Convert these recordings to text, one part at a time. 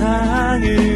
세상을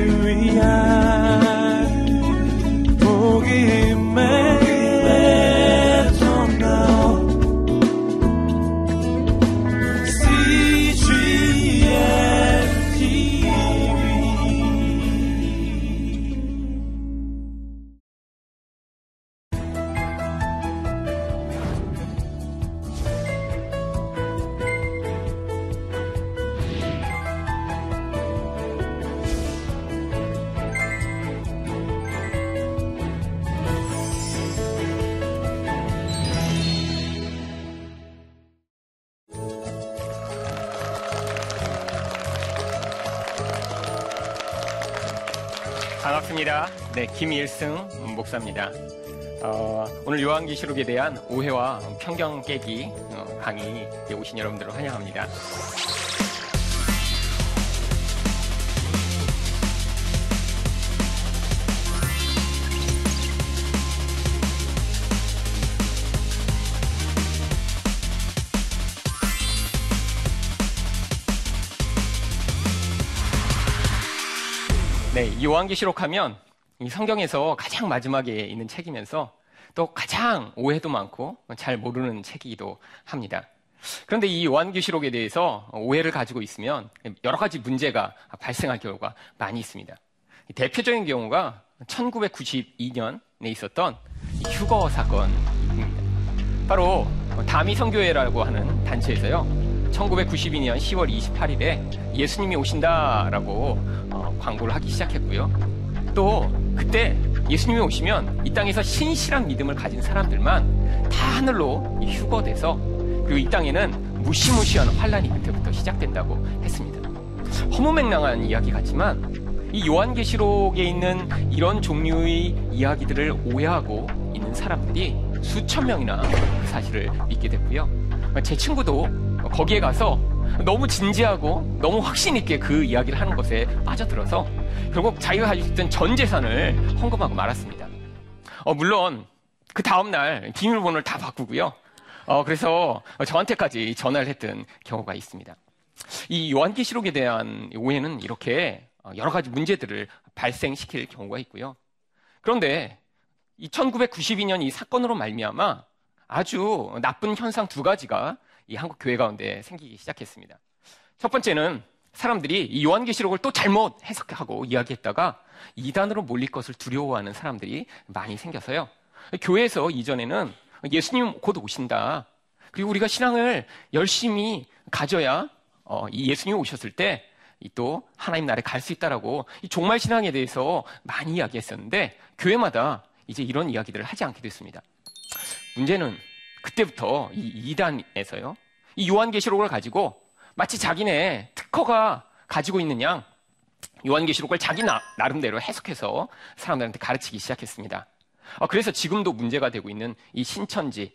목사입니다. 어, 오늘 요한계시록에 대한 오해와 편견 깨기 어, 강의에 오신 여러분들을 환영합니다. 네, 이 요한계시록 하면 이 성경에서 가장 마지막에 있는 책이면서 또 가장 오해도 많고 잘 모르는 책이기도 합니다. 그런데 이 요한계시록에 대해서 오해를 가지고 있으면 여러 가지 문제가 발생할 경우가 많이 있습니다. 대표적인 경우가 1992년에 있었던 휴거 사건입니다. 바로 다미 성교회라고 하는 단체에서요. 1992년 10월 28일에 예수님이 오신다라고 어, 광고를 하기 시작했고요. 또 그때 예수님이 오시면 이 땅에서 신실한 믿음을 가진 사람들만 다 하늘로 휴거돼서 그리고 이 땅에는 무시무시한 환란이 그때부터 시작된다고 했습니다. 허무맹랑한 이야기 같지만 이 요한계시록에 있는 이런 종류의 이야기들을 오해하고 있는 사람들이 수천 명이나 그 사실을 믿게 됐고요. 제 친구도 거기에 가서 너무 진지하고 너무 확신 있게 그 이야기를 하는 것에 빠져들어서 결국 자기가 가지고 있던 전 재산을 헌금하고 말았습니다. 어, 물론 그 다음 날 비밀번호를 다 바꾸고요. 어, 그래서 저한테까지 전화를 했던 경우가 있습니다. 이 요한계시록에 대한 오해는 이렇게 여러 가지 문제들을 발생시킬 경우가 있고요. 그런데 이 1992년 이 사건으로 말미암아 아주 나쁜 현상 두 가지가 이 한국 교회 가운데 생기기 시작했습니다. 첫 번째는 사람들이 이 요한계시록을 또 잘못 해석하고 이야기했다가 이단으로 몰릴 것을 두려워하는 사람들이 많이 생겨서요. 교회에서 이전에는 예수님 곧 오신다. 그리고 우리가 신앙을 열심히 가져야 어, 이 예수님이 오셨을 때 또 하나님 나라에 갈 수 있다라고 이 종말 신앙에 대해서 많이 이야기했었는데 교회마다 이제 이런 이야기들을 하지 않게 됐습니다. 문제는 그때부터 이 이단에서요. 이 요한계시록을 가지고 마치 자기네 특허가 가지고 있는 양 요한계시록을 자기 나, 름대로 해석해서 사람들한테 가르치기 시작했습니다. 어, 그래서 지금도 문제가 되고 있는 이 신천지.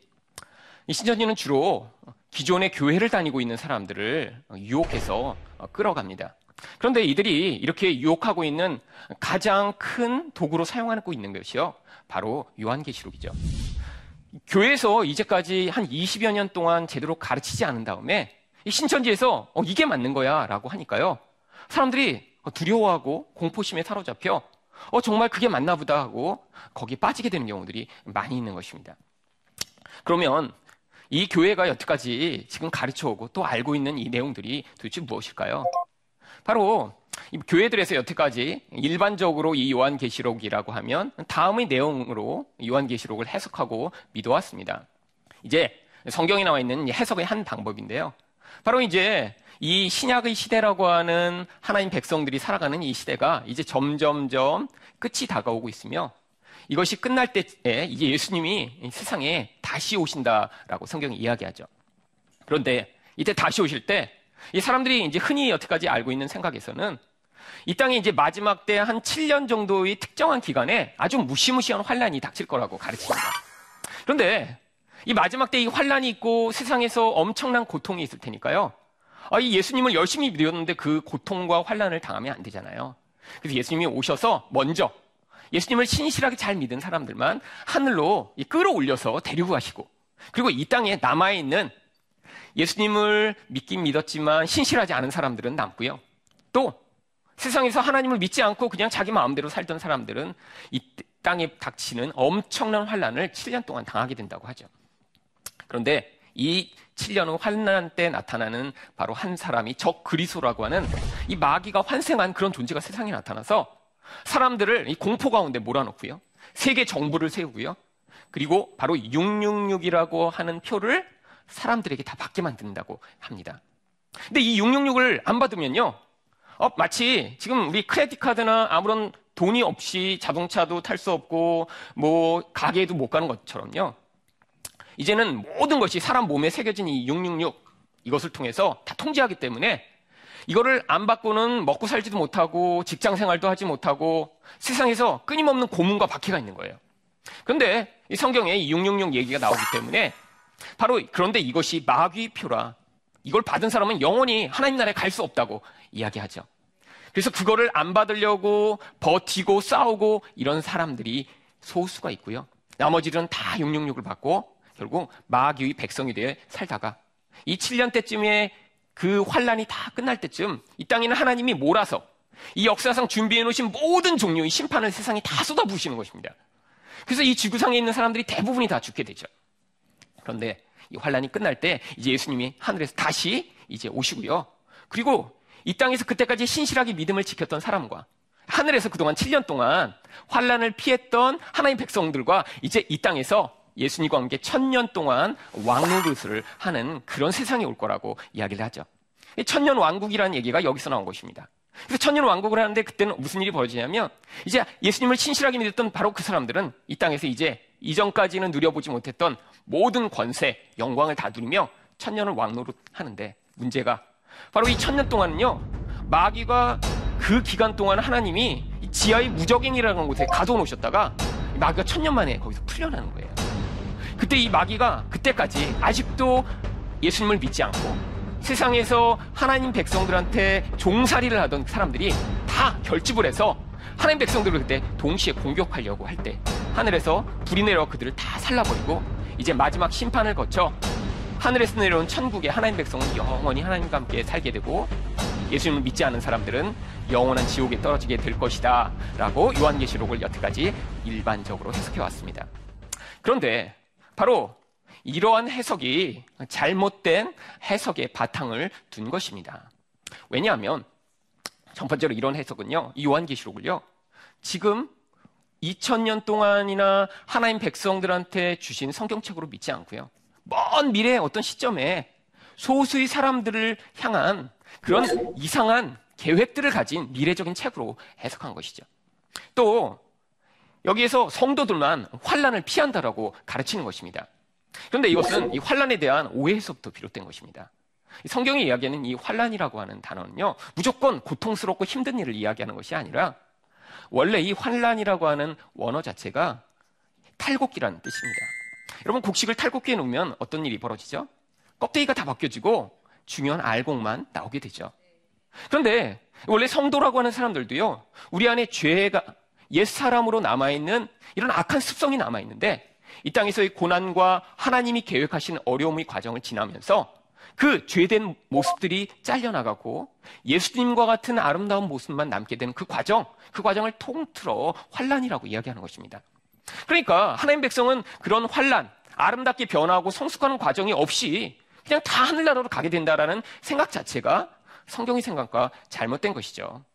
이 신천지는 주로 기존의 교회를 다니고 있는 사람들을 유혹해서 어, 끌어갑니다. 그런데 이들이 이렇게 유혹하고 있는 가장 큰 도구로 사용하고 있는 것이요. 바로 요한계시록이죠. 교회에서 이제까지 한 20여 년 동안 제대로 가르치지 않은 다음에 신천지에서 어, 이게 맞는 거야 라고 하니까요. 사람들이 두려워하고 공포심에 사로잡혀 어, 정말 그게 맞나 보다 하고 거기에 빠지게 되는 경우들이 많이 있는 것입니다. 그러면 이 교회가 여태까지 지금 가르쳐 오고 또 알고 있는 이 내용들이 도대체 무엇일까요? 바로 교회들에서 여태까지 일반적으로 이 요한계시록이라고 하면 다음의 내용으로 요한계시록을 해석하고 믿어왔습니다. 이제 성경에 나와 있는 해석의 한 방법인데요. 바로 이제 이 신약의 시대라고 하는 하나님 백성들이 살아가는 이 시대가 이제 점점점 끝이 다가오고 있으며 이것이 끝날 때에 이제 예수님이 세상에 다시 오신다라고 성경이 이야기하죠. 그런데 이때 다시 오실 때 이 사람들이 이제 흔히 여태까지 알고 있는 생각에서는 이 땅에 이제 마지막 때 한 7년 정도의 특정한 기간에 아주 무시무시한 환란이 닥칠 거라고 가르칩니다. 그런데 이 마지막 때 이 환란이 있고 세상에서 엄청난 고통이 있을 테니까요. 아, 이 예수님을 열심히 믿었는데 그 고통과 환란을 당하면 안 되잖아요. 그래서 예수님이 오셔서 먼저 예수님을 신실하게 잘 믿은 사람들만 하늘로 끌어올려서 데리고 가시고 그리고 이 땅에 남아 있는 예수님을 믿긴 믿었지만 신실하지 않은 사람들은 남고요. 또 세상에서 하나님을 믿지 않고 그냥 자기 마음대로 살던 사람들은 이 땅에 닥치는 엄청난 환란을 7년 동안 당하게 된다고 하죠. 그런데 이 7년 후 환란 때 나타나는 바로 한 사람이 적 그리스도라고 하는 이 마귀가 환생한 그런 존재가 세상에 나타나서 사람들을 이 공포 가운데 몰아넣고요. 세계 정부를 세우고요. 그리고 바로 666이라고 하는 표를 사람들에게 다 받게 만든다고 합니다. 근데 이 666을 안 받으면요. 어, 마치 지금 우리 크레딧 카드나 아무런 돈이 없이 자동차도 탈 수 없고 뭐 가게에도 못 가는 것처럼요. 이제는 모든 것이 사람 몸에 새겨진 이 666 이것을 통해서 다 통제하기 때문에 이거를 안 받고는 먹고 살지도 못하고 직장 생활도 하지 못하고 세상에서 끊임없는 고문과 박해가 있는 거예요. 그런데 이 성경에 이 666 얘기가 나오기 때문에 바로 그런데 이것이 마귀표라. 이걸 받은 사람은 영원히 하나님 나라에 갈 수 없다고 이야기하죠. 그래서 그거를 안 받으려고 버티고 싸우고 이런 사람들이 소수가 있고요. 나머지는 다 666을 받고 결국 마귀의 백성이 되어 살다가 이 7년 때쯤에 그 환란이 다 끝날 때쯤 이 땅에는 하나님이 몰아서 이 역사상 준비해 놓으신 모든 종류의 심판을 세상에 다 쏟아부으시는 것입니다. 그래서 이 지구상에 있는 사람들이 대부분이 다 죽게 되죠. 그런데 이 환란이 끝날 때 이제 예수님이 하늘에서 다시 이제 오시고요. 그리고 이 땅에서 그때까지 신실하게 믿음을 지켰던 사람과 하늘에서 그동안 7년 동안 환란을 피했던 하나님 백성들과 이제 이 땅에서 예수님과 함께 천년 동안 왕노릇을 하는 그런 세상이 올 거라고 이야기를 하죠. 천년 왕국이라는 얘기가 여기서 나온 것입니다. 그래서 천년 왕국을 하는데 그때는 무슨 일이 벌어지냐면 이제 예수님을 신실하게 믿었던 바로 그 사람들은 이 땅에서 이제 이전까지는 누려보지 못했던 모든 권세, 영광을 다 누리며 천년을 왕노릇 하는데 문제가 바로 이 천년 동안은요 마귀가 그 기간 동안 하나님이 지하의 무적행이라는 곳에 가둬놓으셨다가 마귀가 천년 만에 거기서 풀려나는 거예요. 그때 이 마귀가 그때까지 아직도 예수님을 믿지 않고 세상에서 하나님 백성들한테 종살이를 하던 사람들이 다 결집을 해서 하나님 백성들을 그때 동시에 공격하려고 할 때 하늘에서 불이 내려 그들을 다 살라버리고 이제 마지막 심판을 거쳐 하늘에서 내려온 천국의 하나님 백성은 영원히 하나님과 함께 살게 되고 예수님을 믿지 않은 사람들은 영원한 지옥에 떨어지게 될 것이다 라고 요한계시록을 여태까지 일반적으로 해석해 왔습니다. 그런데 바로 이러한 해석이 잘못된 해석의 바탕을 둔 것입니다. 왜냐하면 첫 번째로 이런 해석은요. 이 요한계시록을요. 지금 2000년 동안이나 하나님 백성들한테 주신 성경책으로 믿지 않고요. 먼 미래의 어떤 시점에 소수의 사람들을 향한 그런 이상한 계획들을 가진 미래적인 책으로 해석한 것이죠. 또 여기에서 성도들만 환란을 피한다라고 가르치는 것입니다. 그런데 이것은 이 환란에 대한 오해에서부터 비롯된 것입니다. 성경이 이야기하는 이 환란이라고 하는 단어는요, 무조건 고통스럽고 힘든 일을 이야기하는 것이 아니라 원래 이 환란이라고 하는 원어 자체가 탈곡기라는 뜻입니다. 여러분 곡식을 탈곡기에 놓으면 어떤 일이 벌어지죠? 껍데기가 다 벗겨지고 중요한 알곡만 나오게 되죠. 그런데 원래 성도라고 하는 사람들도요, 우리 안에 죄가 옛 사람으로 남아있는 이런 악한 습성이 남아있는데 이 땅에서의 고난과 하나님이 계획하신 어려움의 과정을 지나면서 그 죄된 모습들이 잘려나가고 예수님과 같은 아름다운 모습만 남게 되는 그 과정, 그 과정을 통틀어 환란이라고 이야기하는 것입니다. 그러니까 하나님 백성은 그런 환란, 아름답게 변하고 성숙하는 과정이 없이 그냥 다 하늘나라로 가게 된다라는 생각 자체가 성경의 생각과 잘못된 것이죠.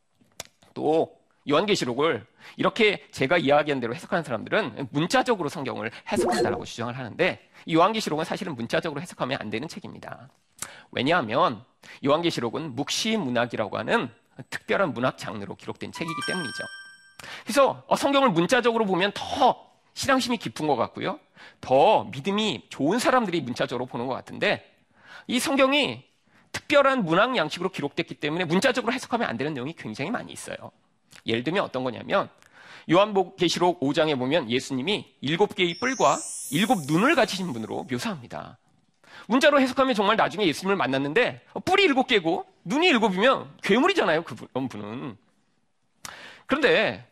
또 요한계시록을 이렇게 제가 이야기한 대로 해석하는 사람들은 문자적으로 성경을 해석한다라고 주장을 하는데 이 요한계시록은 사실은 문자적으로 해석하면 안 되는 책입니다. 왜냐하면 요한계시록은 묵시 문학이라고 하는 특별한 문학 장르로 기록된 책이기 때문이죠. 그래서 어, 성경을 문자적으로 보면 더 신앙심이 깊은 것 같고요. 더 믿음이 좋은 사람들이 문자적으로 보는 것 같은데 이 성경이 특별한 문학 양식으로 기록됐기 때문에 문자적으로 해석하면 안 되는 내용이 굉장히 많이 있어요. 예를 들면 어떤 거냐면 요한계시록 5장에 보면 예수님이 일곱 개의 뿔과 일곱 눈을 가지신 분으로 묘사합니다. 문자로 해석하면 정말 나중에 예수님을 만났는데 뿔이 일곱 개고 눈이 일곱이면 괴물이잖아요. 그분은. 그런데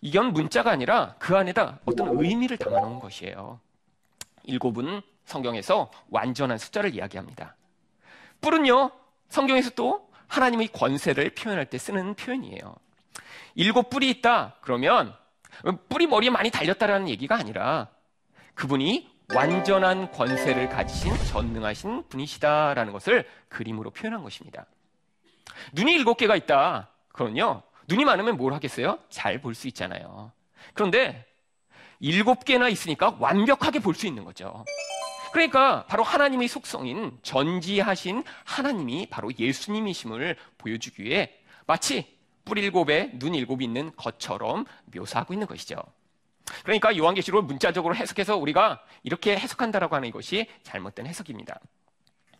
이건 문자가 아니라 그 안에다 어떤 의미를 담아놓은 것이에요. 일곱은 성경에서 완전한 숫자를 이야기합니다. 뿔은요, 성경에서 또 하나님의 권세를 표현할 때 쓰는 표현이에요. 일곱 뿔이 있다. 그러면 뿔이 머리에 많이 달렸다라는 얘기가 아니라 그분이 완전한 권세를 가지신 전능하신 분이시다라는 것을 그림으로 표현한 것입니다. 눈이 일곱 개가 있다. 그럼요. 눈이 많으면 뭘 하겠어요? 잘 볼 수 있잖아요. 그런데 일곱 개나 있으니까 완벽하게 볼 수 있는 거죠. 그러니까 바로 하나님의 속성인 전지하신 하나님이 바로 예수님이심을 보여주기 위해 마치 뿔 일곱에 눈 일곱이 있는 것처럼 묘사하고 있는 것이죠. 그러니까 요한계시록을 문자적으로 해석해서 우리가 이렇게 해석한다라고 하는 것이 잘못된 해석입니다.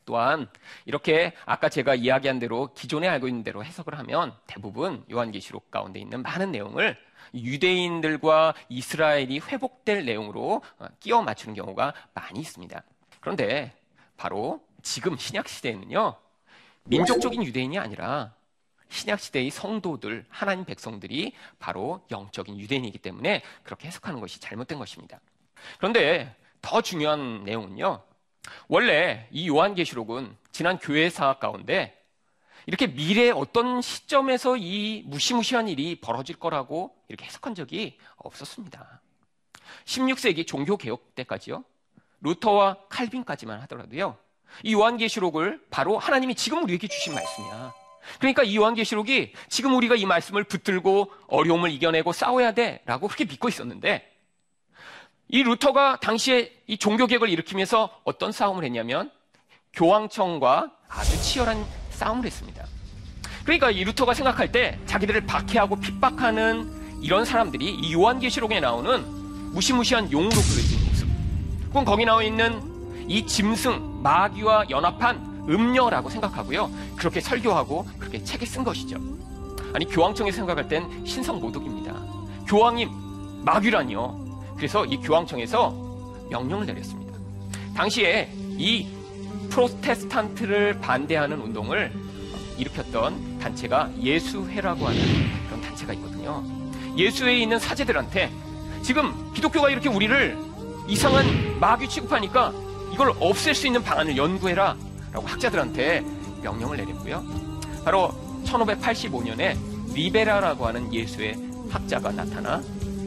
또한 이렇게 아까 제가 이야기한 대로 기존에 알고 있는 대로 해석을 하면 대부분 요한계시록 가운데 있는 많은 내용을 유대인들과 이스라엘이 회복될 내용으로 어, 끼워 맞추는 경우가 많이 있습니다. 그런데 바로 지금 신약 시대에는요. 민족적인 유대인이 아니라 신약 시대의 성도들, 하나님 백성들이 바로 영적인 유대인이기 때문에 그렇게 해석하는 것이 잘못된 것입니다. 그런데 더 중요한 내용은요. 원래 이 요한계시록은 지난 교회사 가운데 이렇게 미래에 어떤 시점에서 이 무시무시한 일이 벌어질 거라고 이렇게 해석한 적이 없었습니다. 16세기 종교개혁 때까지요. 루터와 칼빈까지만 하더라도요. 이 요한계시록을 바로 하나님이 지금 우리에게 주신 말씀이야. 그러니까 이 요한계시록이 지금 우리가 이 말씀을 붙들고 어려움을 이겨내고 싸워야 돼 라고 그렇게 믿고 있었는데 이 루터가 당시에 이 종교개혁을 일으키면서 어떤 싸움을 했냐면 교황청과 아주 치열한 싸움을 했습니다. 그러니까 이 루터가 생각할 때 자기들을 박해하고 핍박하는 이런 사람들이 이 요한계시록에 나오는 무시무시한 용으로 그려진 모습. 혹은 거기 나와 있는 이 짐승, 마귀와 연합한 음녀라고 생각하고요. 그렇게 설교하고 그렇게 책에 쓴 것이죠. 아니 교황청에 생각할 땐 신성 모독입니다. 교황님 마귀라니요. 그래서 이 교황청에서 명령을 내렸습니다. 당시에 이 프로테스탄트를 반대하는 운동을 일으켰던 단체가 예수회라고 하는 그런 단체가 있거든요. 예수회에 있는 사제들한테 지금 기독교가 이렇게 우리를 이상한 마귀 취급하니까 이걸 없앨 수 있는 방안을 연구해라 라고 학자들한테 명령을 내렸고요. 바로 1585년에 리베라라고 하는 예수의 학자가 나타나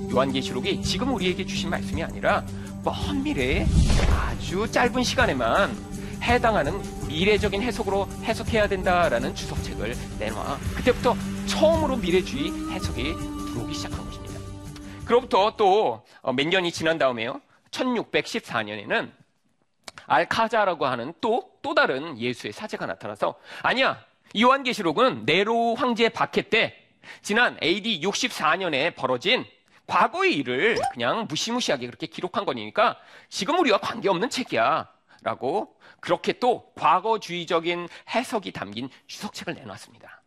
요한계시록이 지금 우리에게 주신 말씀이 아니라 먼 미래에 아주 짧은 시간에만 해당하는 미래적인 해석으로 해석해야 된다라는 주석책을 내놔. 그때부터 처음으로 미래주의 해석이 들어오기 시작한 것입니다. 그로부터 또 몇 년이 지난 다음에요. 1614년에는 알카자라고 하는 또, 또 다른 예수의 사제가 나타나서 아니야. 요한계시록은 네로 황제 박해 때 지난 AD 64년에 벌어진 과거의 일을 그냥 무시무시하게 그렇게 기록한 거니까 지금 우리와 관계없는 책이야. 라고 그렇게 또 과거주의적인 해석이 담긴 주석책을 내놨습니다.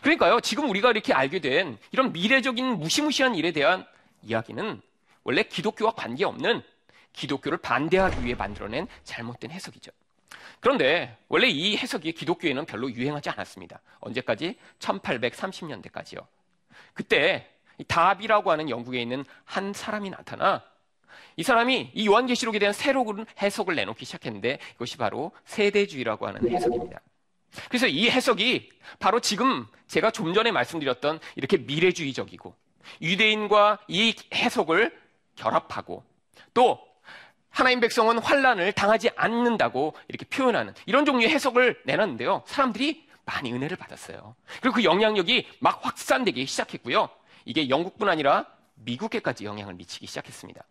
그러니까요, 지금 우리가 이렇게 알게 된 이런 미래적인 무시무시한 일에 대한 이야기는 원래 기독교와 관계없는 기독교를 반대하기 위해 만들어낸 잘못된 해석이죠. 그런데 원래 이 해석이 기독교에는 별로 유행하지 않았습니다. 언제까지? 1830년대까지요. 그때 다비라고 하는 영국에 있는 한 사람이 나타나 이 사람이 이 요한계시록에 대한 새로운 해석을 내놓기 시작했는데 이것이 바로 세대주의라고 하는 해석입니다. 그래서 이 해석이 바로 지금 제가 좀 전에 말씀드렸던 이렇게 미래주의적이고 유대인과 이 해석을 결합하고 또 하나님 백성은 환란을 당하지 않는다고 이렇게 표현하는 이런 종류의 해석을 내놨는데요. 사람들이 많이 은혜를 받았어요. 그리고 그 영향력이 막 확산되기 시작했고요. 이게 영국뿐 아니라 미국에까지 영향을 미치기 시작했습니다.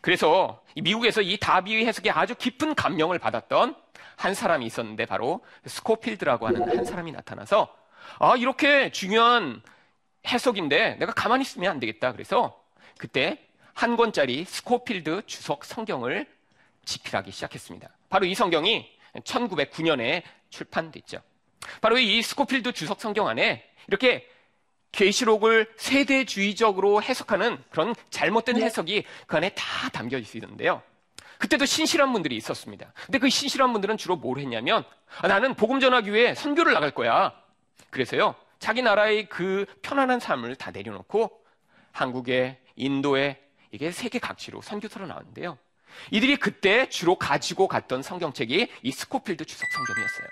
그래서 미국에서 이 다비의 해석에 아주 깊은 감명을 받았던 한 사람이 있었는데 바로 스코필드라고 하는 한 사람이 나타나서 아 이렇게 중요한 해석인데 내가 가만히 있으면 안 되겠다. 그래서 그때 한 권짜리 스코필드 주석 성경을 집필하기 시작했습니다. 바로 이 성경이 1909년에 출판됐죠. 바로 이 스코필드 주석 성경 안에 이렇게 계시록을 세대주의적으로 해석하는 그런 잘못된 네. 해석이 그 안에 다 담겨 있었는데요. 그때도 신실한 분들이 있었습니다. 근데 그 신실한 분들은 주로 뭘 했냐면 아, 나는 복음 전하기 위해 선교를 나갈 거야. 그래서요. 자기 나라의 그 편안한 삶을 다 내려놓고 한국에 인도에 이게 세계 각지로 선교사로 나왔는데요. 이들이 그때 주로 가지고 갔던 성경책이 이 스코필드 주석 성경이었어요.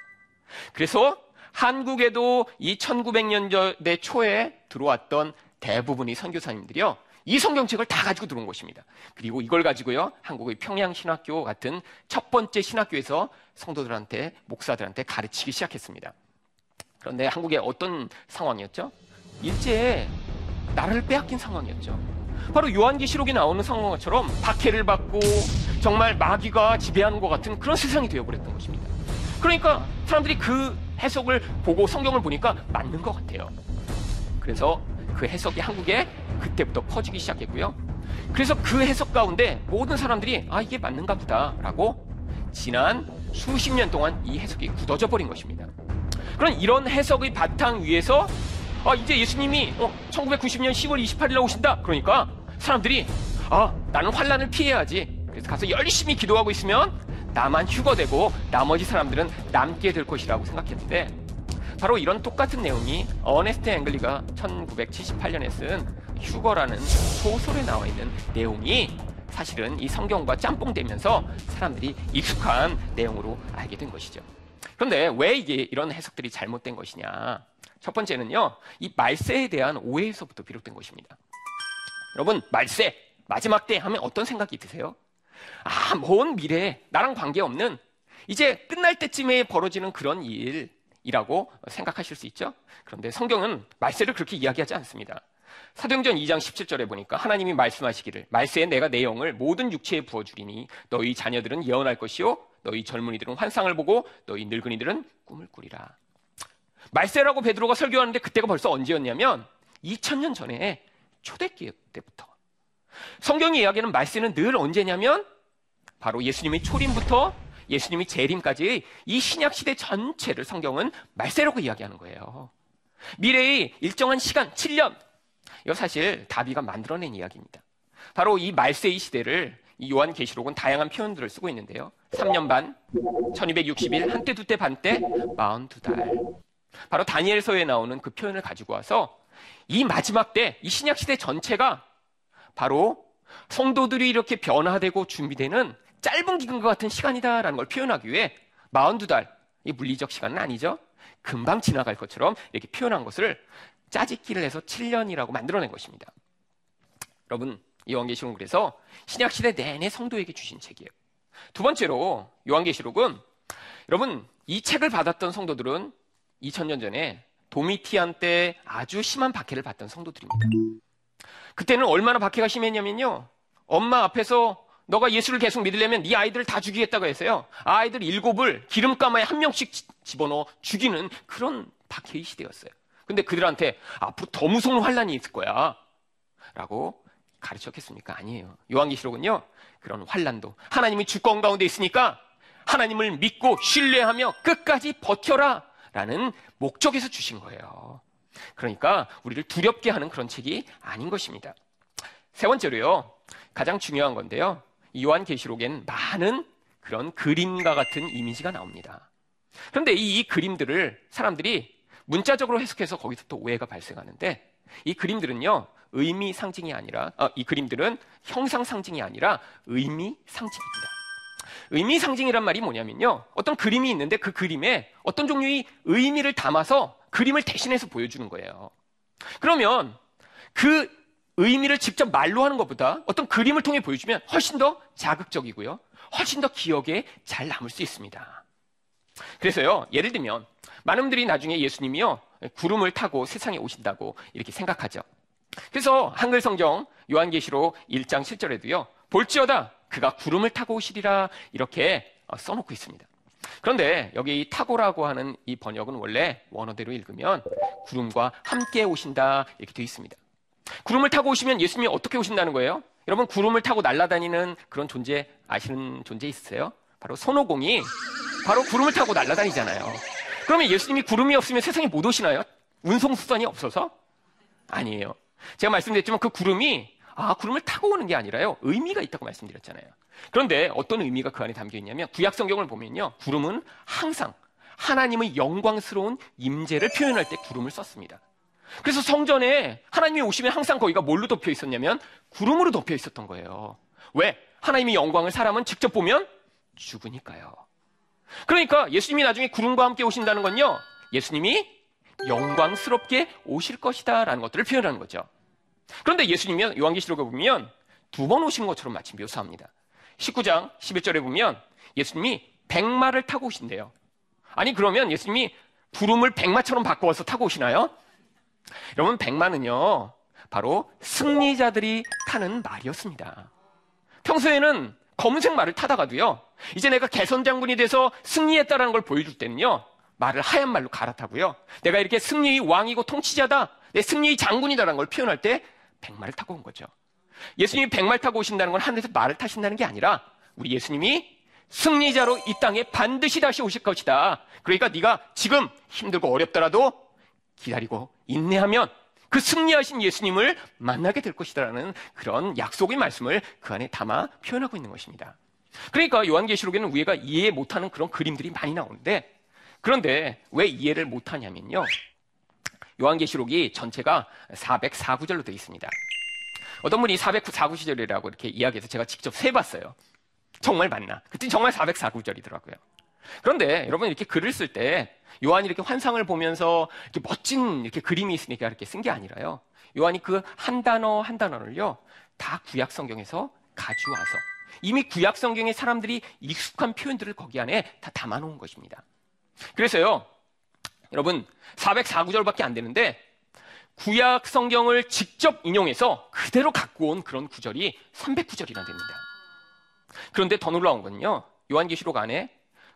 그래서 한국에도 이 1900년대 초에 들어왔던 대부분의 선교사님들이요. 이 성경책을 다 가지고 들어온 것입니다. 그리고 이걸 가지고요. 한국의 평양신학교 같은 첫 번째 신학교에서 성도들한테, 목사들한테 가르치기 시작했습니다. 그런데 한국에 어떤 상황이었죠? 일제 나라를 빼앗긴 상황이었죠. 바로 요한계시록에 나오는 상황처럼 박해를 받고 정말 마귀가 지배하는 것 같은 그런 세상이 되어버렸던 것입니다. 그러니까 사람들이 그 해석을 보고 성경을 보니까 맞는 것 같아요. 그래서 그 해석이 한국에 그때부터 퍼지기 시작했고요. 그래서 그 해석 가운데 모든 사람들이 아 이게 맞는가 보다라고 지난 수십 년 동안 이 해석이 굳어져 버린 것입니다. 그런 이런 해석의 바탕 위에서 아 이제 예수님이 어, 1990년 10월 28일 날 오신다. 그러니까 사람들이 아 나는 환란을 피해야지. 그래서 가서 열심히 기도하고 있으면 나만 휴거되고 나머지 사람들은 남게 될 것이라고 생각했는데 바로 이런 똑같은 내용이 어네스트 앵글리가 1978년에 쓴 휴거라는 소설에 나와 있는 내용이 사실은 이 성경과 짬뽕되면서 사람들이 익숙한 내용으로 알게 된 것이죠. 그런데 왜 이게 이런 해석들이 잘못된 것이냐? 첫 번째는요, 이 말세에 대한 오해에서부터 비롯된 것입니다. 여러분, 말세, 마지막 때 하면 어떤 생각이 드세요? 아, 먼 미래, 나랑 관계없는, 이제 끝날 때쯤에 벌어지는 그런 일이라고 생각하실 수 있죠? 그런데 성경은 말세를 그렇게 이야기하지 않습니다. 사도행전 2장 17절에 보니까 하나님이 말씀하시기를 말세에 내가 내 영을 모든 육체에 부어주리니 너희 자녀들은 예언할 것이요 너희 젊은이들은 환상을 보고 너희 늙은이들은 꿈을 꾸리라. 말세라고 베드로가 설교하는데 그때가 벌써 언제였냐면 2000년 전에 초대기회 때부터. 성경이 이야기하는 말세는 늘 언제냐면 바로 예수님의 초림부터 예수님이 재림까지 이 신약 시대 전체를 성경은 말세라고 이야기하는 거예요. 미래의 일정한 시간 7년. 이거 사실 다비가 만들어낸 이야기입니다. 바로 이 말세의 시대를 이 요한계시록은 다양한 표현들을 쓰고 있는데요. 3년 반, 1260일, 한때, 두때, 반때, 42달. 바로 다니엘서에 나오는 그 표현을 가지고 와서 이 마지막 때, 이 신약 시대 전체가 바로 성도들이 이렇게 변화되고 준비되는 짧은 기간과 같은 시간이다라는 걸 표현하기 위해 42달, 이 물리적 시간은 아니죠. 금방 지나갈 것처럼 이렇게 표현한 것을 짜집기를 해서 7년이라고 만들어낸 것입니다. 여러분, 요한계시록은 그래서 신약시대 내내 성도에게 주신 책이에요. 두 번째로 요한계시록은 여러분, 이 책을 받았던 성도들은 2000년 전에 도미티안 때 아주 심한 박해를 받던 성도들입니다. 그때는 얼마나 박해가 심했냐면요. 엄마 앞에서 너가 예수를 계속 믿으려면 네 아이들을 다 죽이겠다고 했어요. 아이들 일곱을 기름가마에 한 명씩 집어넣어 죽이는 그런 박해의 시대였어요. 근데 그들한테 앞으로 더 무서운 환란이 있을 거야. 라고 가르쳤겠습니까? 아니에요. 요한계시록은요. 그런 환란도 하나님이 주권 가운데 있으니까 하나님을 믿고 신뢰하며 끝까지 버텨라 라는 목적에서 주신 거예요. 그러니까 우리를 두렵게 하는 그런 책이 아닌 것입니다. 세 번째로요. 가장 중요한 건데요. 요한계시록엔 많은 그런 그림과 같은 이미지가 나옵니다. 그런데 이, 이 그림들을 사람들이 문자적으로 해석해서 거기서부터 오해가 발생하는데 이 그림들은요 의미 상징이 아니라 어, 이 그림들은 형상 상징이 아니라 의미 상징입니다. 의미 상징이란 말이 뭐냐면요 어떤 그림이 있는데 그 그림에 어떤 종류의 의미를 담아서 그림을 대신해서 보여주는 거예요. 그러면 그 의미를 직접 말로 하는 것보다 어떤 그림을 통해 보여주면 훨씬 더 자극적이고요. 훨씬 더 기억에 잘 남을 수 있습니다. 그래서요, 예를 들면, 많은 분들이 나중에 예수님이요, 구름을 타고 세상에 오신다고 이렇게 생각하죠. 그래서 한글 성경 요한계시록 1장 7절에도요, 볼지어다 그가 구름을 타고 오시리라 이렇게 어, 써놓고 있습니다. 그런데 여기 타고라고 하는 이 번역은 원래 원어대로 읽으면 구름과 함께 오신다 이렇게 되어 있습니다. 구름을 타고 오시면 예수님이 어떻게 오신다는 거예요? 여러분 구름을 타고 날아다니는 그런 존재 아시는 존재 있으세요? 바로 손오공이 바로 구름을 타고 날아다니잖아요. 그러면 예수님이 구름이 없으면 세상에 못 오시나요? 운송수단이 없어서? 아니에요. 제가 말씀드렸지만 그 구름이 아 구름을 타고 오는 게 아니라요 의미가 있다고 말씀드렸잖아요. 그런데 어떤 의미가 그 안에 담겨 있냐면 구약 성경을 보면요 구름은 항상 하나님의 영광스러운 임재를 표현할 때 구름을 썼습니다. 그래서 성전에 하나님이 오시면 항상 거기가 뭘로 덮여 있었냐면 구름으로 덮여 있었던 거예요. 왜? 하나님의 영광을 사람은 직접 보면 죽으니까요. 그러니까 예수님이 나중에 구름과 함께 오신다는 건요. 예수님이 영광스럽게 오실 것이다라는 것들을 표현하는 거죠. 그런데 예수님이 요한계시록에 보면 두 번 오신 것처럼 마치 묘사합니다. 19장 11절에 보면 예수님이 백마를 타고 오신대요. 아니 그러면 예수님이 구름을 백마처럼 바꿔서 타고 오시나요? 여러분 백마는요 바로 승리자들이 타는 말이었습니다. 평소에는 검은색 말을 타다가도요 이제 내가 개선 장군이 돼서 승리했다라는 걸 보여줄 때는요 말을 하얀 말로 갈아타고요 내가 이렇게 승리의 왕이고 통치자다 내 승리의 장군이다라는 걸 표현할 때 백마를 타고 온 거죠. 예수님이 백말 타고 오신다는 건 하늘에서 말을 타신다는 게 아니라 우리 예수님이 승리자로 이 땅에 반드시 다시 오실 것이다. 그러니까 네가 지금 힘들고 어렵더라도 기다리고 인내하면 그 승리하신 예수님을 만나게 될 것이다라는 그런 약속의 말씀을 그 안에 담아 표현하고 있는 것입니다. 그러니까 요한계시록에는 우리가 이해 못하는 그런 그림들이 많이 나오는데 그런데 왜 이해를 못하냐면요. 요한계시록이 전체가 404구절로 되어 있습니다. 어떤 분이 404구절이라고 이렇게 이야기해서 제가 직접 세봤어요. 정말 맞나? 그때 정말 404구절이더라고요. 그런데 여러분 이렇게 글을 쓸 때 요한이 이렇게 환상을 보면서 이렇게 멋진 이렇게 그림이 있으니까 이렇게 쓴 게 아니라요. 요한이 그 한 단어 한 단어를요 다 구약 성경에서 가져와서 이미 구약 성경의 사람들이 익숙한 표현들을 거기 안에 다 담아 놓은 것입니다. 그래서요 여러분 404구절밖에 안 되는데 구약 성경을 직접 인용해서 그대로 갖고 온 그런 구절이 300구절이나 됩니다. 그런데 더 놀라운 건요. 요한계시록 안에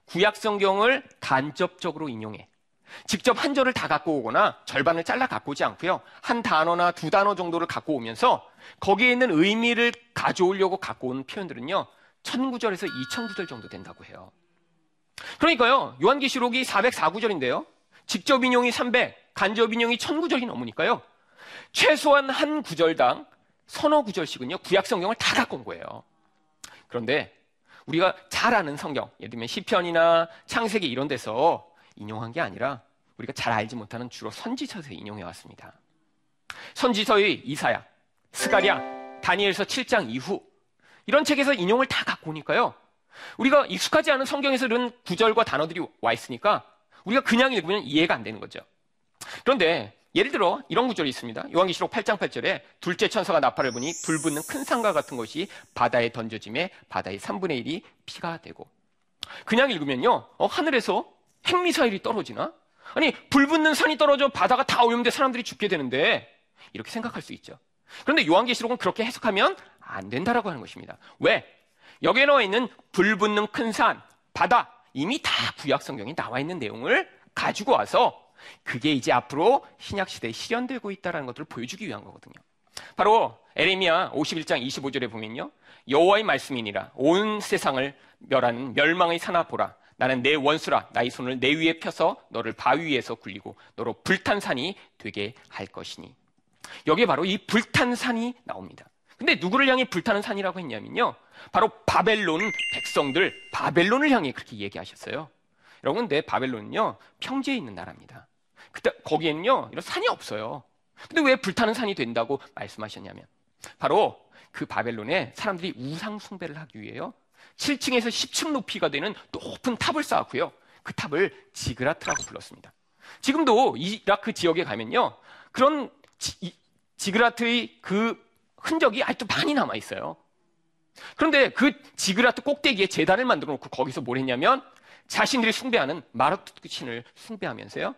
구약 성경을 간접적으로 인용해 직접 한 절을 다 갖고 오거나 절반을 잘라 갖고 오지 않고요. 한 단어나 두 단어 정도를 갖고 오면서 거기에 있는 의미를 가져오려고 갖고 온 표현들은요. 1000구절에서 2000구절 정도 된다고 해요. 그러니까요. 요한계시록이 404구절인데요. 직접 인용이 300, 간접 인용이 1000구절이 넘으니까요. 최소한 한 구절당 서너 구절씩은요. 구약 성경을 다 갖고 온 거예요. 그런데 우리가 잘 아는 성경, 예를 들면 시편이나 창세기 이런 데서 인용한 게 아니라 우리가 잘 알지 못하는 주로 선지서에서 인용해 왔습니다. 선지서의 이사야, 스가랴, 다니엘서 7장 이후 이런 책에서 인용을 다 갖고 오니까요. 우리가 익숙하지 않은 성경에서 이런 구절과 단어들이 와 있으니까 우리가 그냥 읽으면 이해가 안 되는 거죠. 그런데 예를 들어 이런 구절이 있습니다. 요한계시록 8장 8절에 둘째 천사가 나팔을 보니 불 붙는 큰 상과 같은 것이 바다에 던져짐에 바다의 3분의 1이 피가 되고 그냥 읽으면요. 어, 하늘에서 핵미사일이 떨어지나? 아니 불 붙는 산이 떨어져 바다가 다 오염돼 사람들이 죽게 되는데 이렇게 생각할 수 있죠. 그런데 요한계시록은 그렇게 해석하면 안 된다라고 하는 것입니다. 왜? 여기에 나와 있는 불 붙는 큰 산, 바다 이미 다 구약 성경에 나와 있는 내용을 가지고 와서 그게 이제 앞으로 신약 시대에 실현되고 있다는 것들을 보여주기 위한 거거든요. 바로 에레미야 51장 25절에 보면요. 여호와의 말씀이니라 온 세상을 멸하는 멸망의 사나 보라 나는 내 원수라 나의 손을 내 위에 펴서 너를 바위 위에서 굴리고 너로 불탄 산이 되게 할 것이니 여기에 바로 이 불탄 산이 나옵니다. 근데 누구를 향해 불타는 산이라고 했냐면요. 바로 바벨론 백성들 바벨론을 향해 그렇게 얘기하셨어요. 여러분, 내 바벨론은요 평지에 있는 나라입니다. 그때 거기에는요 이런 산이 없어요. 근데 왜 불타는 산이 된다고 말씀하셨냐면 바로 그 바벨론에 사람들이 우상 숭배를 하기 위해요. 7층에서 10층 높이가 되는 높은 탑을 쌓았고요. 그 탑을 지그라트라고 불렀습니다. 지금도 이라크 지역에 가면요. 그런 지, 지그라트의 그 흔적이 아직도 많이 남아 있어요. 그런데 그 지그라트 꼭대기에 재단을 만들어 놓고 거기서 뭘 했냐면 자신들이 숭배하는 마르투 신을 숭배하면서요.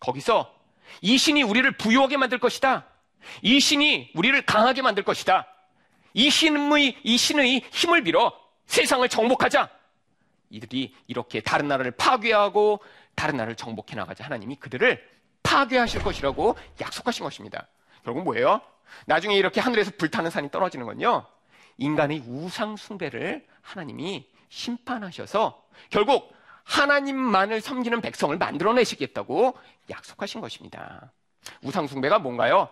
거기서 이 신이 우리를 부유하게 만들 것이다. 이 신이 우리를 강하게 만들 것이다. 이 신의, 이 신의 힘을 빌어 세상을 정복하자. 이들이 이렇게 다른 나라를 파괴하고 다른 나라를 정복해 나가자. 하나님이 그들을 파괴하실 것이라고 약속하신 것입니다. 결국 뭐예요? 나중에 이렇게 하늘에서 불타는 산이 떨어지는 건요. 인간의 우상 숭배를 하나님이 심판하셔서 결국 하나님만을 섬기는 백성을 만들어내시겠다고 약속하신 것입니다. 우상숭배가 뭔가요?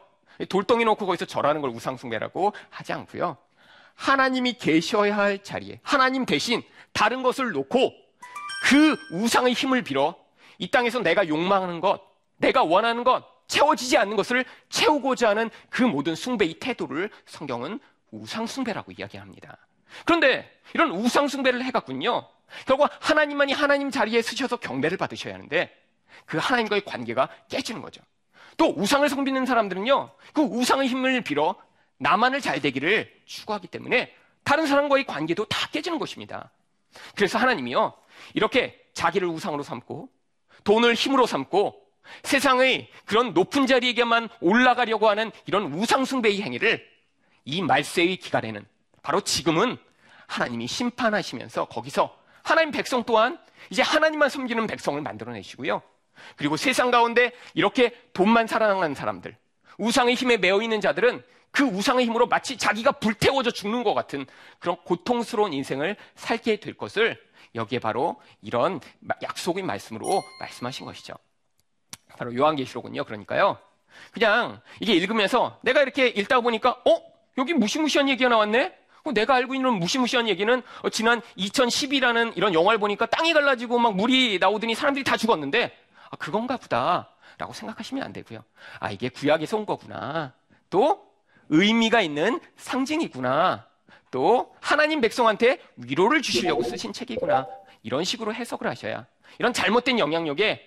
돌덩이 놓고 거기서 절하는 걸 우상숭배라고 하지 않고요. 하나님이 계셔야 할 자리에 하나님 대신 다른 것을 놓고 그 우상의 힘을 빌어 이 땅에서 내가 욕망하는 것, 내가 원하는 것, 채워지지 않는 것을 채우고자 하는 그 모든 숭배의 태도를 성경은 우상숭배라고 이야기합니다. 그런데 이런 우상숭배를 해갖군요. 결국 하나님만이 하나님 자리에 서셔서 경배를 받으셔야 하는데 그 하나님과의 관계가 깨지는 거죠. 또 우상을 섬기는 사람들은요, 그 우상의 힘을 빌어 나만을 잘 되기를 추구하기 때문에 다른 사람과의 관계도 다 깨지는 것입니다. 그래서 하나님이요, 이렇게 자기를 우상으로 삼고 돈을 힘으로 삼고 세상의 그런 높은 자리에게만 올라가려고 하는 이런 우상숭배의 행위를 이 말세의 기간에는 바로 지금은 하나님이 심판하시면서 거기서 하나님 백성 또한 이제 하나님만 섬기는 백성을 만들어내시고요. 그리고 세상 가운데 이렇게 돈만 사랑하는 사람들, 우상의 힘에 매여 있는 자들은 그 우상의 힘으로 마치 자기가 불태워져 죽는 것 같은 그런 고통스러운 인생을 살게 될 것을 여기에 바로 이런 약속의 말씀으로 말씀하신 것이죠. 바로 요한계시록은요. 그러니까요. 그냥 이게 읽으면서 내가 이렇게 읽다 보니까 어? 여기 무시무시한 얘기가 나왔네? 어, 내가 알고 있는 무시무시한 얘기는 어, 지난 2010이라는 이런 영화를 보니까 땅이 갈라지고 막 물이 나오더니 사람들이 다 죽었는데 아, 그건가 보다 라고 생각하시면 안 되고요. 아 이게 구약에서 온 거구나. 또 의미가 있는 상징이구나. 또 하나님 백성한테 위로를 주시려고 쓰신 책이구나. 이런 식으로 해석을 하셔야 이런 잘못된 영향력에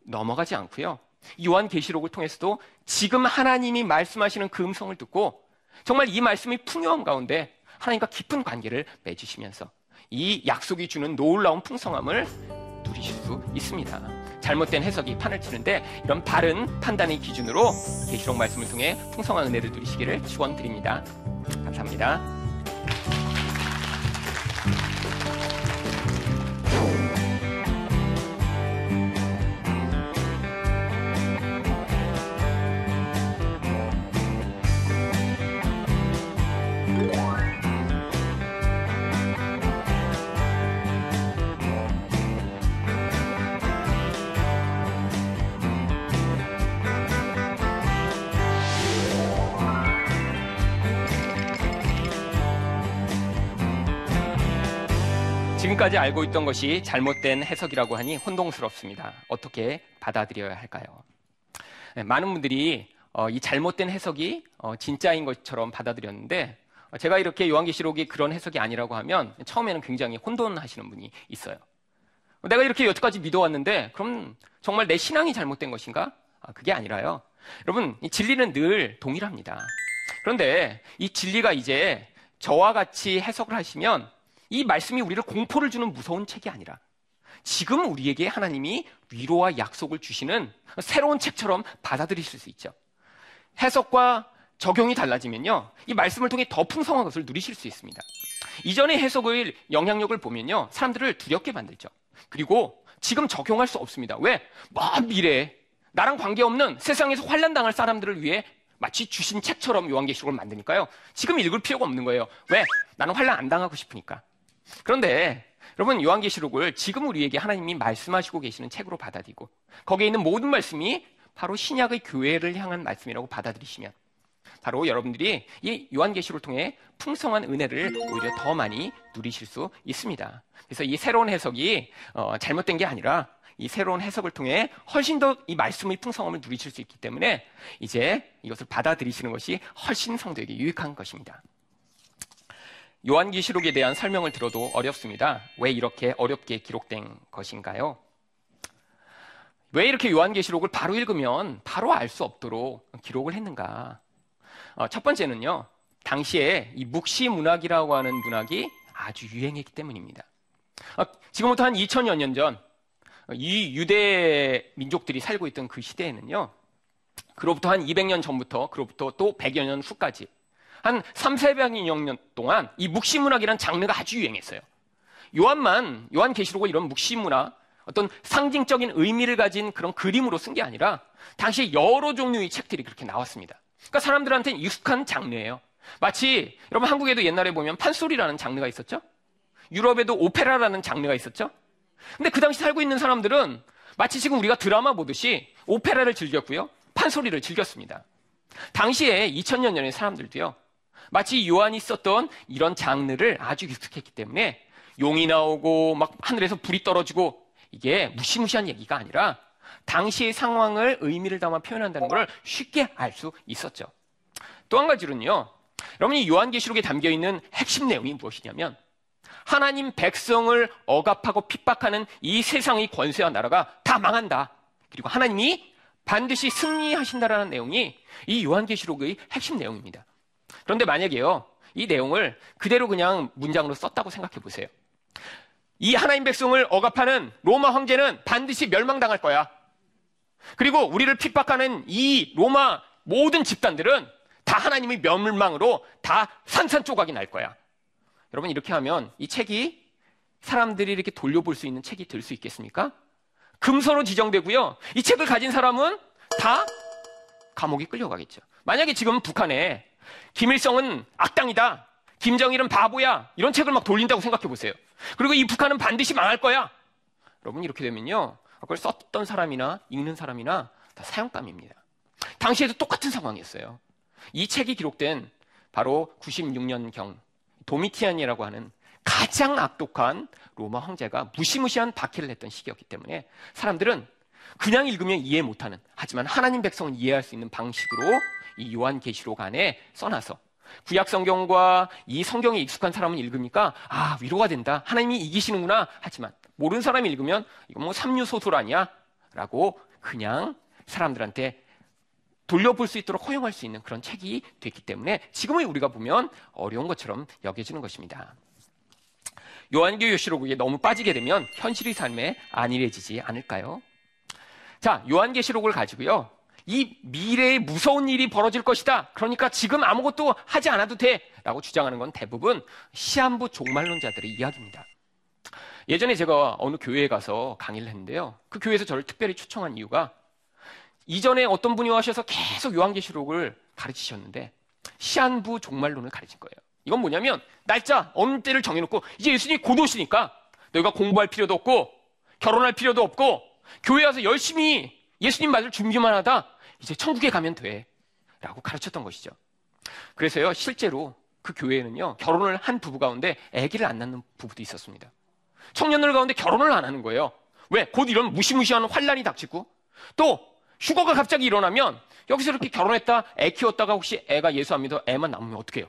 넘어가지 않고요. 요한 계시록을 통해서도 지금 하나님이 말씀하시는 그 음성을 듣고 정말 이 말씀이 풍요함 가운데 하나님과 깊은 관계를 맺으시면서 이 약속이 주는 놀라운 풍성함을 누리실 수 있습니다. 잘못된 해석이 판을 치는데 이런 바른 판단의 기준으로 계시록 말씀을 통해 풍성한 은혜를 누리시기를 축원드립니다. 감사합니다. 지금까지 알고 있던 것이 잘못된 해석이라고 하니 혼동스럽습니다. 어떻게 받아들여야 할까요? 네, 많은 분들이 어, 이 잘못된 해석이 어, 진짜인 것처럼 받아들였는데 어, 제가 이렇게 요한계시록이 그런 해석이 아니라고 하면 처음에는 굉장히 혼돈하시는 분이 있어요. 내가 이렇게 여태까지 믿어왔는데 그럼 정말 내 신앙이 잘못된 것인가? 아, 그게 아니라요. 여러분, 이 진리는 늘 동일합니다. 그런데 이 진리가 이제 저와 같이 해석을 하시면 이 말씀이 우리를 공포를 주는 무서운 책이 아니라 지금 우리에게 하나님이 위로와 약속을 주시는 새로운 책처럼 받아들이실 수 있죠. 해석과 적용이 달라지면요. 이 말씀을 통해 더 풍성한 것을 누리실 수 있습니다. 이전의 해석의 영향력을 보면요. 사람들을 두렵게 만들죠. 그리고 지금 적용할 수 없습니다. 왜? 먼 미래에 나랑 관계없는 세상에서 환란당할 사람들을 위해 마치 주신 책처럼 요한계시록을 만드니까요. 지금 읽을 필요가 없는 거예요. 왜? 나는 환란 안 당하고 싶으니까. 그런데 여러분 요한계시록을 지금 우리에게 하나님이 말씀하시고 계시는 책으로 받아들이고 거기에 있는 모든 말씀이 바로 신약의 교회를 향한 말씀이라고 받아들이시면 바로 여러분들이 이 요한계시록을 통해 풍성한 은혜를 오히려 더 많이 누리실 수 있습니다. 그래서 이 새로운 해석이 어, 잘못된 게 아니라 이 새로운 해석을 통해 훨씬 더 이 말씀의 풍성함을 누리실 수 있기 때문에 이제 이것을 받아들이시는 것이 훨씬 성도에게 유익한 것입니다. 요한계시록에 대한 설명을 들어도 어렵습니다. 왜 이렇게 어렵게 기록된 것인가요? 왜 이렇게 요한계시록을 바로 읽으면 바로 알 수 없도록 기록을 했는가? 어, 첫 번째는요, 당시에 이 묵시 문학이라고 하는 문학이 아주 유행했기 때문입니다. 어, 지금부터 한 2000여 년 전, 이 유대 민족들이 살고 있던 그 시대에는요, 그로부터 한 200년 전부터, 그로부터 또 100여 년 후까지 한 3, 400여 년 동안 이 묵시문학이라는 장르가 아주 유행했어요. 요한만, 요한 계시록을 이런 묵시문학, 어떤 상징적인 의미를 가진 그런 그림으로 쓴 게 아니라 당시에 여러 종류의 책들이 그렇게 나왔습니다. 그러니까 사람들한테 익숙한 장르예요. 마치 여러분 한국에도 옛날에 보면 판소리라는 장르가 있었죠? 유럽에도 오페라라는 장르가 있었죠? 근데 그 당시 살고 있는 사람들은 마치 지금 우리가 드라마 보듯이 오페라를 즐겼고요. 판소리를 즐겼습니다. 당시에 2000년 전의 사람들도요. 마치 요한이 썼던 이런 장르를 아주 익숙했기 때문에 용이 나오고 막 하늘에서 불이 떨어지고 이게 무시무시한 얘기가 아니라 당시의 상황을 의미를 담아 표현한다는 걸 쉽게 알 수 있었죠. 또 한 가지로는요. 여러분이 요한계시록에 담겨 있는 핵심 내용이 무엇이냐면 하나님 백성을 억압하고 핍박하는 이 세상의 권세와 나라가 다 망한다. 그리고 하나님이 반드시 승리하신다라는 내용이 이 요한계시록의 핵심 내용입니다. 그런데 만약에요, 이 내용을 그대로 그냥 문장으로 썼다고 생각해 보세요. 이 하나님 백성을 억압하는 로마 황제는 반드시 멸망당할 거야. 그리고 우리를 핍박하는 이 로마 모든 집단들은 다 하나님의 멸망으로 다 산산조각이 날 거야. 여러분 이렇게 하면 이 책이 사람들이 이렇게 돌려볼 수 있는 책이 될 수 있겠습니까? 금서로 지정되고요. 이 책을 가진 사람은 다 감옥에 끌려가겠죠. 만약에 지금 북한에 김일성은 악당이다. 김정일은 바보야. 이런 책을 막 돌린다고 생각해 보세요. 그리고 이 북한은 반드시 망할 거야. 여러분 이렇게 되면요. 그걸 썼던 사람이나 읽는 사람이나 다 사형감입니다. 당시에도 똑같은 상황이었어요. 이 책이 기록된 바로 96년경 도미티안이라고 하는 가장 악독한 로마 황제가 무시무시한 박해를 했던 시기였기 때문에 사람들은 그냥 읽으면 이해 못하는 하지만 하나님 백성은 이해할 수 있는 방식으로 이 요한계시록 안에 써놔서 구약 성경과 이 성경에 익숙한 사람은 읽으니까 아 위로가 된다 하나님이 이기시는구나 하지만 모르는 사람이 읽으면 이건 뭐 삼류 소설 아니야 라고 그냥 사람들한테 돌려볼 수 있도록 허용할 수 있는 그런 책이 됐기 때문에 지금의 우리가 보면 어려운 것처럼 여겨지는 것입니다. 요한계시록에 너무 빠지게 되면 현실의 삶에 안일해지지 않을까요? 자, 요한계시록을 가지고요. 이 미래에 무서운 일이 벌어질 것이다. 그러니까 지금 아무것도 하지 않아도 돼. 라고 주장하는 건 대부분 시한부 종말론자들의 이야기입니다. 예전에 제가 어느 교회에 가서 강의를 했는데요. 그 교회에서 저를 특별히 초청한 이유가 이전에 어떤 분이 와셔서 계속 요한계시록을 가르치셨는데 시한부 종말론을 가르친 거예요. 이건 뭐냐면 날짜 어느 때를 정해놓고 이제 예수님이 곧 오시니까 너희가 공부할 필요도 없고 결혼할 필요도 없고 교회 와서 열심히 예수님 맞을 준비만 하다 이제 천국에 가면 돼 라고 가르쳤던 것이죠. 그래서요 실제로 그 교회에는요 결혼을 한 부부 가운데 아기를 안 낳는 부부도 있었습니다. 청년들 가운데 결혼을 안 하는 거예요. 왜? 곧 이런 무시무시한 환란이 닥치고 또 휴거가 갑자기 일어나면 여기서 이렇게 결혼했다 애 키웠다가 혹시 애가 예수 안 믿어 애만 남으면 어떡해요?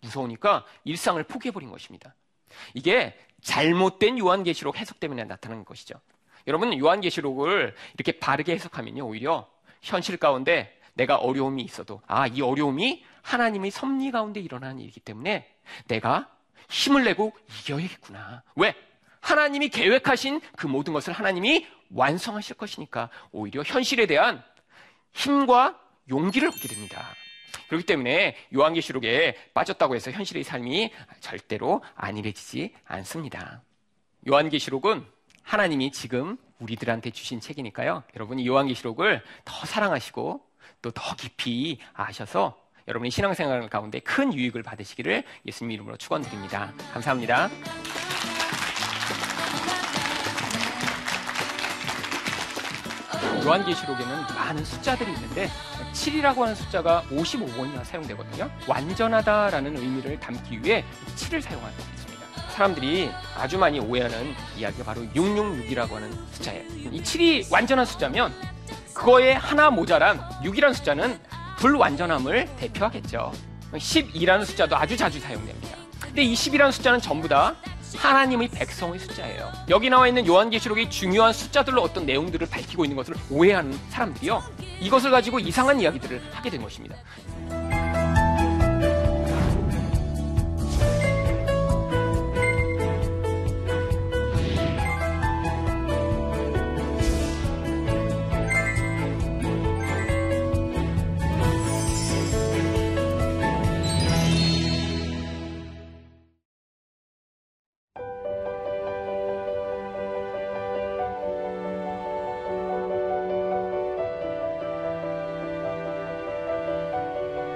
무서우니까 일상을 포기해버린 것입니다. 이게 잘못된 요한계시록 해석 때문에 나타나는 것이죠. 여러분 요한계시록을 이렇게 바르게 해석하면요 오히려 현실 가운데 내가 어려움이 있어도 아 이 어려움이 하나님의 섭리 가운데 일어나는 일이기 때문에 내가 힘을 내고 이겨야겠구나. 왜? 하나님이 계획하신 그 모든 것을 하나님이 완성하실 것이니까 오히려 현실에 대한 힘과 용기를 얻게 됩니다. 그렇기 때문에 요한계시록에 빠졌다고 해서 현실의 삶이 절대로 안일해지지 않습니다. 요한계시록은 하나님이 지금 우리들한테 주신 책이니까요. 여러분이 요한계시록을 더 사랑하시고 또 더 깊이 아셔서 여러분의 신앙생활 가운데 큰 유익을 받으시기를 예수님 이름으로 축원드립니다. 감사합니다. 요한계시록에는 많은 숫자들이 있는데 7이라고 하는 숫자가 55번이나 사용되거든요. 완전하다라는 의미를 담기 위해 7을 사용하는 겁니다. 사람들이 아주 많이 오해하는 이야기가 바로 666이라고 하는 숫자예요. 이 7이 완전한 숫자면 그거에 하나 모자란 6이라는 숫자는 불완전함을 대표하겠죠. 12라는 숫자도 아주 자주 사용됩니다. 근데 이 10이라는 숫자는 전부 다 하나님의 백성의 숫자예요. 여기 나와 있는 요한계시록의 중요한 숫자들로 어떤 내용들을 밝히고 있는 것을 오해하는 사람들이요. 이것을 가지고 이상한 이야기들을 하게 된 것입니다.